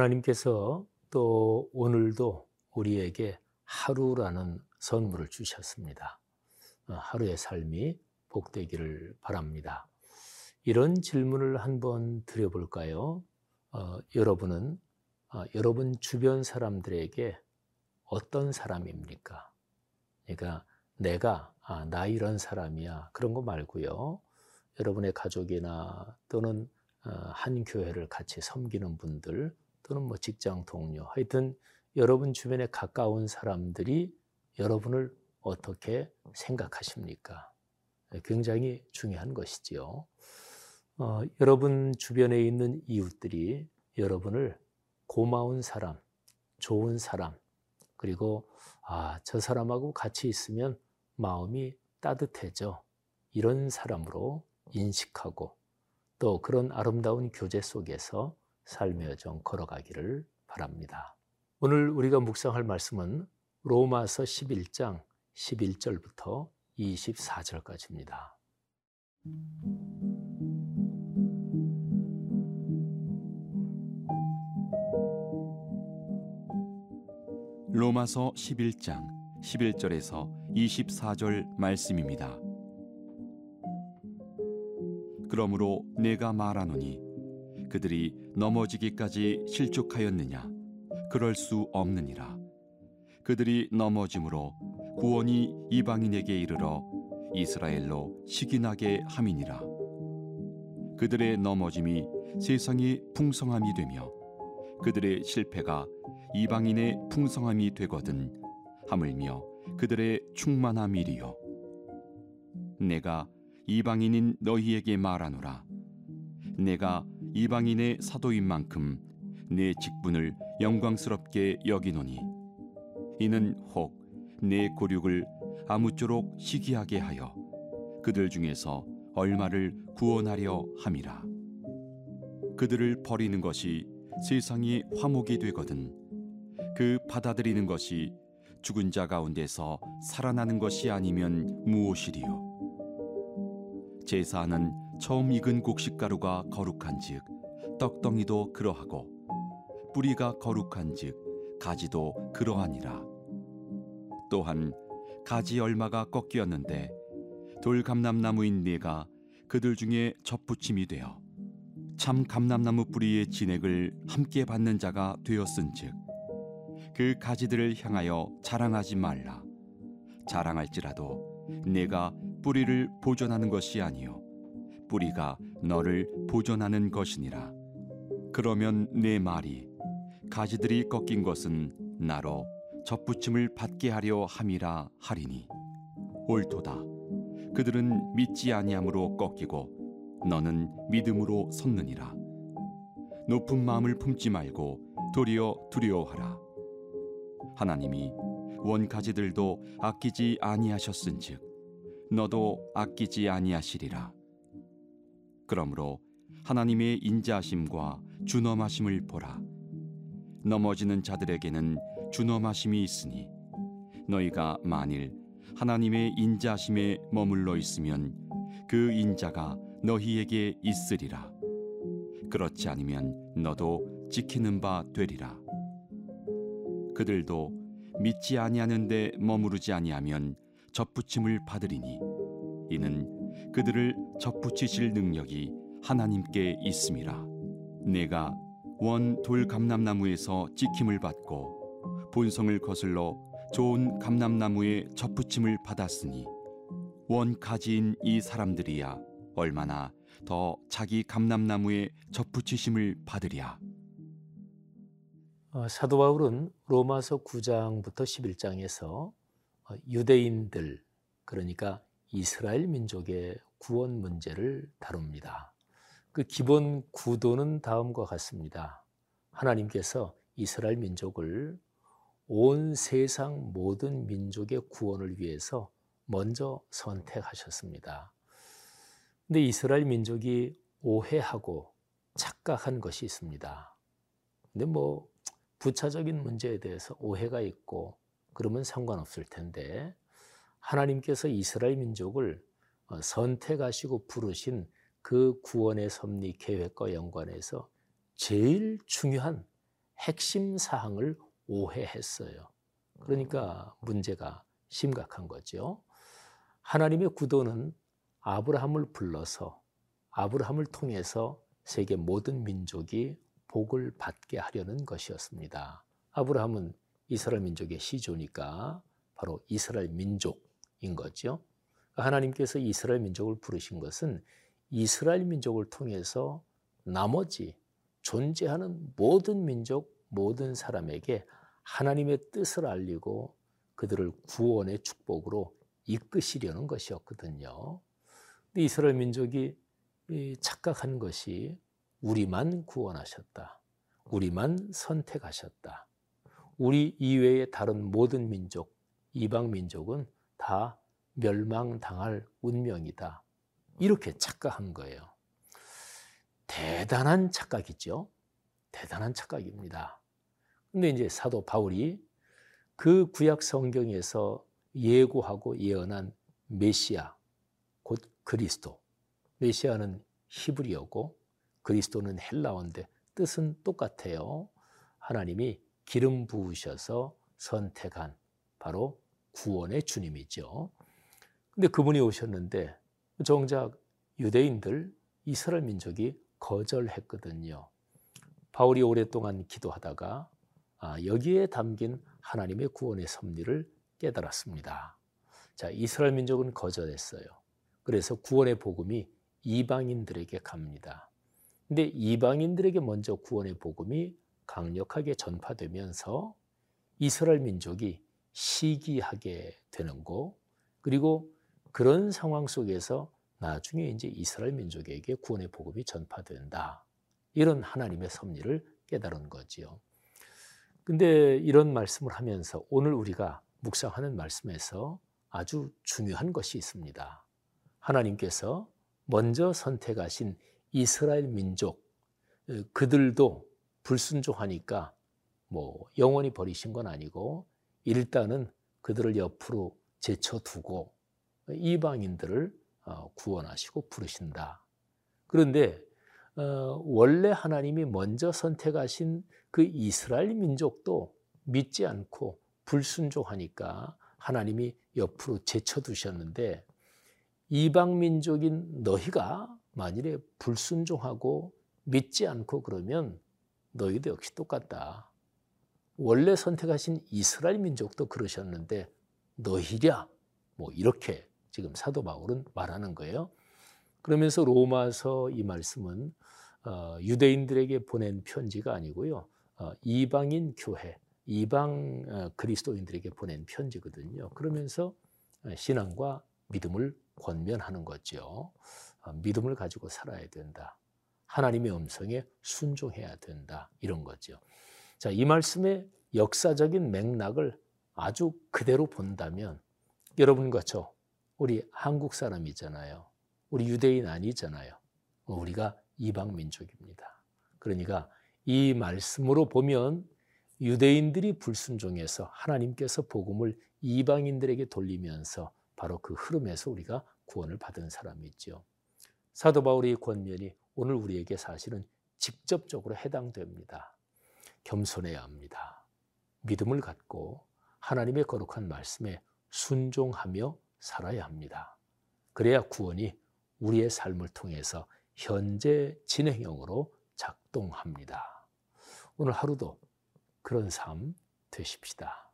하나님께서 또 오늘도 우리에게 하루라는 선물을 주셨습니다. 어, 하루의 삶이 복되기를 바랍니다. 이런 질문을 한번 드려볼까요? 어, 여러분은 어, 여러분 주변 사람들에게 어떤 사람입니까? 그러니까 내가 아, 나 이런 사람이야 그런 거 말고요. 여러분의 가족이나 또는 어, 한 교회를 같이 섬기는 분들 또는 뭐 직장 동료 하여튼 여러분 주변에 가까운 사람들이 여러분을 어떻게 생각하십니까? 굉장히 중요한 것이지요. 어, 여러분 주변에 있는 이웃들이 여러분을 고마운 사람, 좋은 사람, 그리고 아, 저 사람하고 같이 있으면 마음이 따뜻해져. 이런 사람으로 인식하고 또 그런 아름다운 교제 속에서 삶의 여정 걸어가기를 바랍니다. 오늘 우리가 묵상할 말씀은 로마서 11장 11절부터 24절까지입니다. 로마서 11장 11절에서 24절 말씀입니다. 그러므로 내가 말하노니 그들이 넘어지기까지 실족하였느냐? 그럴 수 없느니라. 그들이 넘어짐으로 구원이 이방인에게 이르러 이스라엘로 시기나게 함이니라. 그들의 넘어짐이 세상이 풍성함이 되며 그들의 실패가 이방인의 풍성함이 되거든 하물며 그들의 충만함이리요. 내가 이방인인 너희에게 말하노라. 내가 이방인의 사도인 만큼 내 직분을 영광스럽게 여기노니 이는 혹 내 고륙을 아무쪼록 시기하게 하여 그들 중에서 얼마를 구원하려 함이라. 그들을 버리는 것이 세상이 화목이 되거든 그 받아들이는 것이 죽은 자 가운데서 살아나는 것이 아니면 무엇이리요 제사는 처음 익은 곡식 가루가 거룩한즉 떡덩이도 그러하고 뿌리가 거룩한즉 가지도 그러하니라. 또한 가지 얼마가 꺾였는데 돌 감람나무인 네가 그들 중에 접붙임이 되어 참 감람나무 뿌리의 진액을 함께 받는 자가 되었은즉 그 가지들을 향하여 자랑하지 말라. 자랑할지라도 내가 뿌리를 보존하는 것이 아니요. 뿌리가 너를 보존하는 것이니라. 그러면 내 말이 가지들이 꺾인 것은 나로 접붙임을 받게 하려 함이라 하리니. 옳도다. 그들은 믿지 아니함으로 꺾이고 너는 믿음으로 섰느니라. 높은 마음을 품지 말고 도리어 두려워하라. 하나님이 원가지들도 아끼지 아니하셨은즉 너도 아끼지 아니하시리라. 그러므로 하나님의 인자하심과 준엄하심을 보라. 넘어지는 자들에게는 준엄하심이 있으니 너희가 만일 하나님의 인자하심에 머물러 있으면 그 인자가 너희에게 있으리라. 그렇지 않으면 너도 지키는 바 되리라. 그들도 믿지 아니하는데 머무르지 아니하면 접붙임을 받으리니 이는 그들을 접붙이실 능력이 하나님께 있음이라. 내가 원 돌 감람나무에서 찍힘을 받고 본성을 거슬러 좋은 감람나무에 접붙임을 받았으니 원 가지인 이 사람들이야 얼마나 더 자기 감람나무에 접붙이심을 받으랴. 어, 사도 바울은 로마서 9장부터 11장에서 어, 유대인들 그러니까 이스라엘 민족의 구원 문제를 다룹니다. 그 기본 구도는 다음과 같습니다. 하나님께서 이스라엘 민족을 온 세상 모든 민족의 구원을 위해서 먼저 선택하셨습니다. 근데 이스라엘 민족이 오해하고 착각한 것이 있습니다. 근데 뭐 부차적인 문제에 대해서 오해가 있고 그러면 상관없을 텐데 하나님께서 이스라엘 민족을 어, 선택하시고 부르신 그 구원의 섭리 계획과 연관해서 제일 중요한 핵심 사항을 오해했어요. 그러니까 문제가 심각한 거죠. 하나님의 구도는 아브라함을 불러서 아브라함을 통해서 세계 모든 민족이 복을 받게 하려는 것이었습니다. 아브라함은 이스라엘 민족의 시조니까 바로 이스라엘 민족인 거죠. 하나님께서 이스라엘 민족을 부르신 것은 이스라엘 민족을 통해서 나머지 존재하는 모든 민족, 모든 사람에게 하나님의 뜻을 알리고 그들을 구원의 축복으로 이끄시려는 것이었거든요. 근데 이스라엘 민족이 착각한 것이 우리만 구원하셨다. 우리만 선택하셨다. 우리 이외의 다른 모든 민족, 이방 민족은 다 멸망당할 운명이다. 이렇게 착각한 거예요. 대단한 착각이죠. 대단한 착각입니다. 근데 이제 사도 바울이 그 구약 성경에서 예고하고 예언한 메시아, 곧 그리스도. 메시아는 히브리어고 그리스도는 헬라어인데 뜻은 똑같아요. 하나님이 기름 부으셔서 선택한 바로 구원의 주님이죠. 근데 그분이 오셨는데 정작 유대인들 이스라엘 민족이 거절했거든요. 바울이 오랫동안 기도하다가 아, 여기에 담긴 하나님의 구원의 섭리를 깨달았습니다. 자, 이스라엘 민족은 거절했어요. 그래서 구원의 복음이 이방인들에게 갑니다. 근데 이방인들에게 먼저 구원의 복음이 강력하게 전파되면서 이스라엘 민족이 시기하게 되는 거 그리고 그런 상황 속에서 나중에 이제 이스라엘 민족에게 구원의 복음이 전파된다. 이런 하나님의 섭리를 깨달은 거지요. 근데 이런 말씀을 하면서 오늘 우리가 묵상하는 말씀에서 아주 중요한 것이 있습니다. 하나님께서 먼저 선택하신 이스라엘 민족, 그들도 불순종하니까 뭐 영원히 버리신 건 아니고 일단은 그들을 옆으로 제쳐두고 이방인들을 어, 구원하시고 부르신다. 그런데 어, 원래 하나님이 먼저 선택하신 그 이스라엘 민족도 믿지 않고 불순종하니까 하나님이 옆으로 제쳐두셨는데 이방 민족인 너희가 만일에 불순종하고 믿지 않고 그러면 너희도 역시 똑같다. 원래 선택하신 이스라엘 민족도 그러셨는데 너희랴 뭐 이렇게 지금 사도 바울은 말하는 거예요. 그러면서 로마서 이 말씀은 어, 유대인들에게 보낸 편지가 아니고요. 어, 이방인 교회, 이방 어, 그리스도인들에게 보낸 편지거든요. 그러면서 신앙과 믿음을 권면하는 거죠. 믿음을 가지고 살아야 된다. 하나님의 음성에 순종해야 된다. 이런 거죠. 자, 이 말씀의 역사적인 맥락을 아주 그대로 본다면 여러분과 저 우리 한국 사람이잖아요. 우리 유대인 아니잖아요. 우리가 이방 민족입니다. 그러니까 이 말씀으로 보면 유대인들이 불순종해서 하나님께서 복음을 이방인들에게 돌리면서 바로 그 흐름에서 우리가 구원을 받은 사람이죠. 사도 바울의 권면이 오늘 우리에게 사실은 직접적으로 해당됩니다. 겸손해야 합니다. 믿음을 갖고 하나님의 거룩한 말씀에 순종하며 살아야 합니다. 그래야 구원이 우리의 삶을 통해서 현재 진행형으로 작동합니다. 오늘 하루도 그런 삶 되십시다.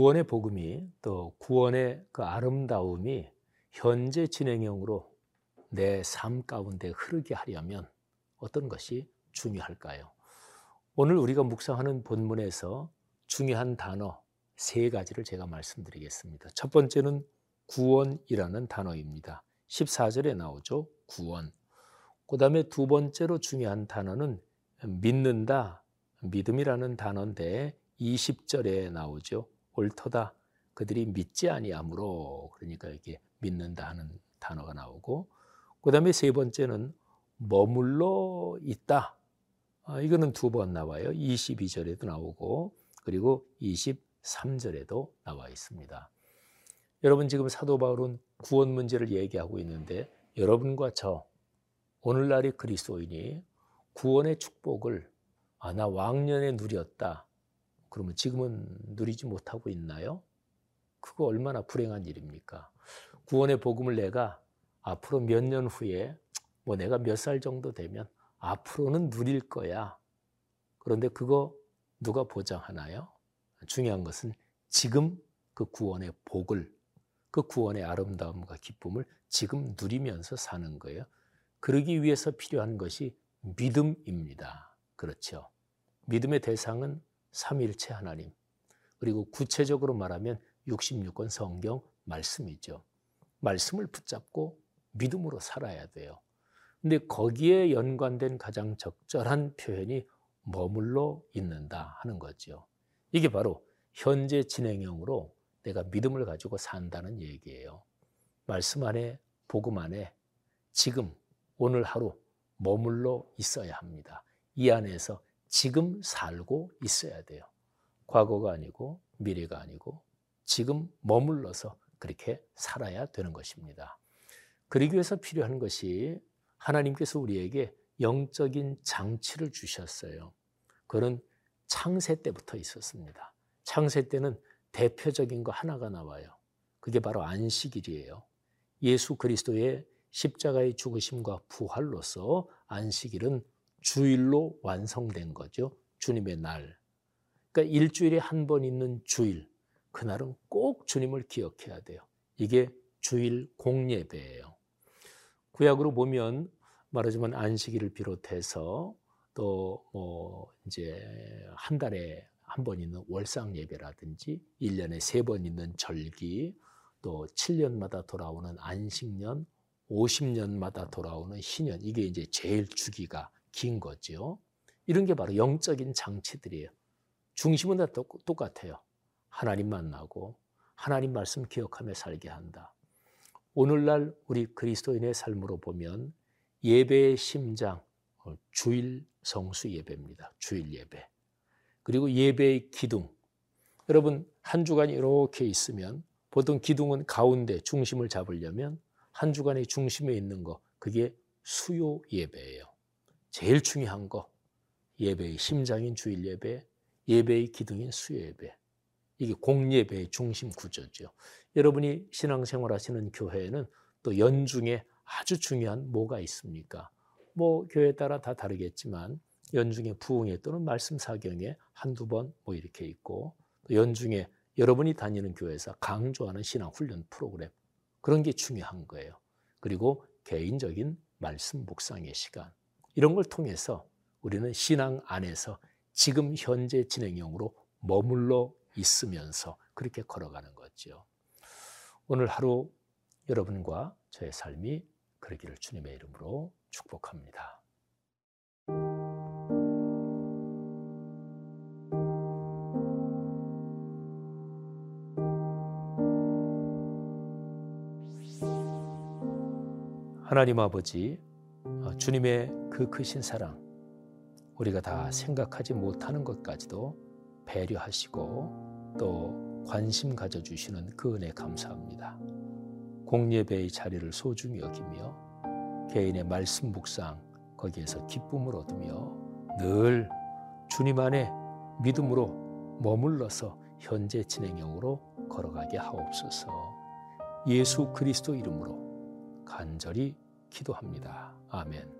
구원의 복음이 또 구원의 그 아름다움이 현재 진행형으로 내 삶 가운데 흐르게 하려면 어떤 것이 중요할까요? 오늘 우리가 묵상하는 본문에서 중요한 단어 세 가지를 제가 말씀드리겠습니다. 첫 번째는 구원이라는 단어입니다. 14절에 나오죠. 구원. 그 다음에 두 번째로 중요한 단어는 믿는다, 믿음이라는 단어인데 20절에 나오죠. 옳도다. 그들이 믿지 아니하므로 그러니까 이게 믿는다 하는 단어가 나오고 그다음에 세 번째는 머물러 있다. 아, 이거는 두 번 나와요. 22절에도 나오고 그리고 23절에도 나와 있습니다. 여러분 지금 사도 바울은 구원 문제를 얘기하고 있는데 여러분과 저 오늘날의 그리스도인이 구원의 축복을 아, 나 왕년에 누렸다. 그러면 지금은 누리지 못하고 있나요? 그거 얼마나 불행한 일입니까? 구원의 복음을 내가 앞으로 몇 년 후에 뭐 내가 몇 살 정도 되면 앞으로는 누릴 거야. 그런데 그거 누가 보장하나요? 중요한 것은 지금 그 구원의 복을, 그 구원의 아름다움과 기쁨을 지금 누리면서 사는 거예요. 그러기 위해서 필요한 것이 믿음입니다. 그렇죠. 믿음의 대상은 삼일체 하나님. 그리고 구체적으로 말하면 66권 성경 말씀이죠. 말씀을 붙잡고 믿음으로 살아야 돼요. 근데 거기에 연관된 가장 적절한 표현이 머물러 있는다 하는 거죠. 이게 바로 현재 진행형으로 내가 믿음을 가지고 산다는 얘기예요. 말씀 안에, 복음 안에 지금, 오늘 하루 머물러 있어야 합니다. 이 안에서 지금 살고 있어야 돼요. 과거가 아니고 미래가 아니고 지금 머물러서 그렇게 살아야 되는 것입니다. 그러기 위해서 필요한 것이 하나님께서 우리에게 영적인 장치를 주셨어요. 그는 창세 때부터 있었습니다. 창세 때는 대표적인 거 하나가 나와요. 그게 바로 안식일이에요. 예수 그리스도의 십자가의 죽으심과 부활로서 안식일은 주일로 완성된 거죠. 주님의 날. 그러니까 일주일에 한 번 있는 주일. 그날은 꼭 주님을 기억해야 돼요. 이게 주일 공예배예요. 구약으로 보면 말하자면 안식일을 비롯해서 또 뭐 이제 한 달에 한 번 있는 월상 예배라든지 1년에 세 번 있는 절기 또 7년마다 돌아오는 안식년 50년마다 돌아오는 희년 이게 이제 제일 주기가 긴 거죠. 이런 게 바로 영적인 장치들이에요. 중심은 다 똑같아요. 하나님 만나고 하나님 말씀 기억하며 살게 한다. 오늘날 우리 그리스도인의 삶으로 보면 예배의 심장, 어, 주일 성수 예배입니다. 주일 예배. 그리고 예배의 기둥. 여러분, 한 주간이 이렇게 있으면 보통 기둥은 가운데 중심을 잡으려면 한 주간의 중심에 있는 거, 그게 수요 예배예요. 제일 중요한 거, 예배의 심장인 주일 예배, 예배의 기둥인 수요 예배. 이게 공예배의 중심 구조죠. 여러분이 신앙생활 하시는 교회에는 또 연중에 아주 중요한 뭐가 있습니까? 뭐 교회에 따라 다 다르겠지만 연중에 부흥회 또는 말씀 사경에 한두 번 뭐 이렇게 있고 또 연중에 여러분이 다니는 교회에서 강조하는 신앙 훈련 프로그램 그런 게 중요한 거예요. 그리고 개인적인 말씀 묵상의 시간 이런 걸 통해서 우리는 신앙 안에서 지금 현재 진행형으로 머물러 있으면서 그렇게 걸어가는 거죠. 오늘 하루 여러분과 저의 삶이 그러기를 주님의 이름으로 축복합니다. 하나님 아버지, 어, 주님의 그 크신 사랑, 우리가 다 생각하지 못하는 것까지도 배려하시고 또 관심 가져주시는 그 은혜 감사합니다. 공예배의 자리를 소중히 여기며 개인의 말씀 묵상 거기에서 기쁨을 얻으며 늘 주님 안에 믿음으로 머물러서 현재 진행형으로 걸어가게 하옵소서 예수 그리스도 이름으로 간절히 기도합니다. 아멘.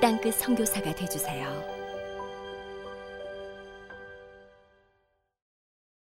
땅끝 선교사가 되주세요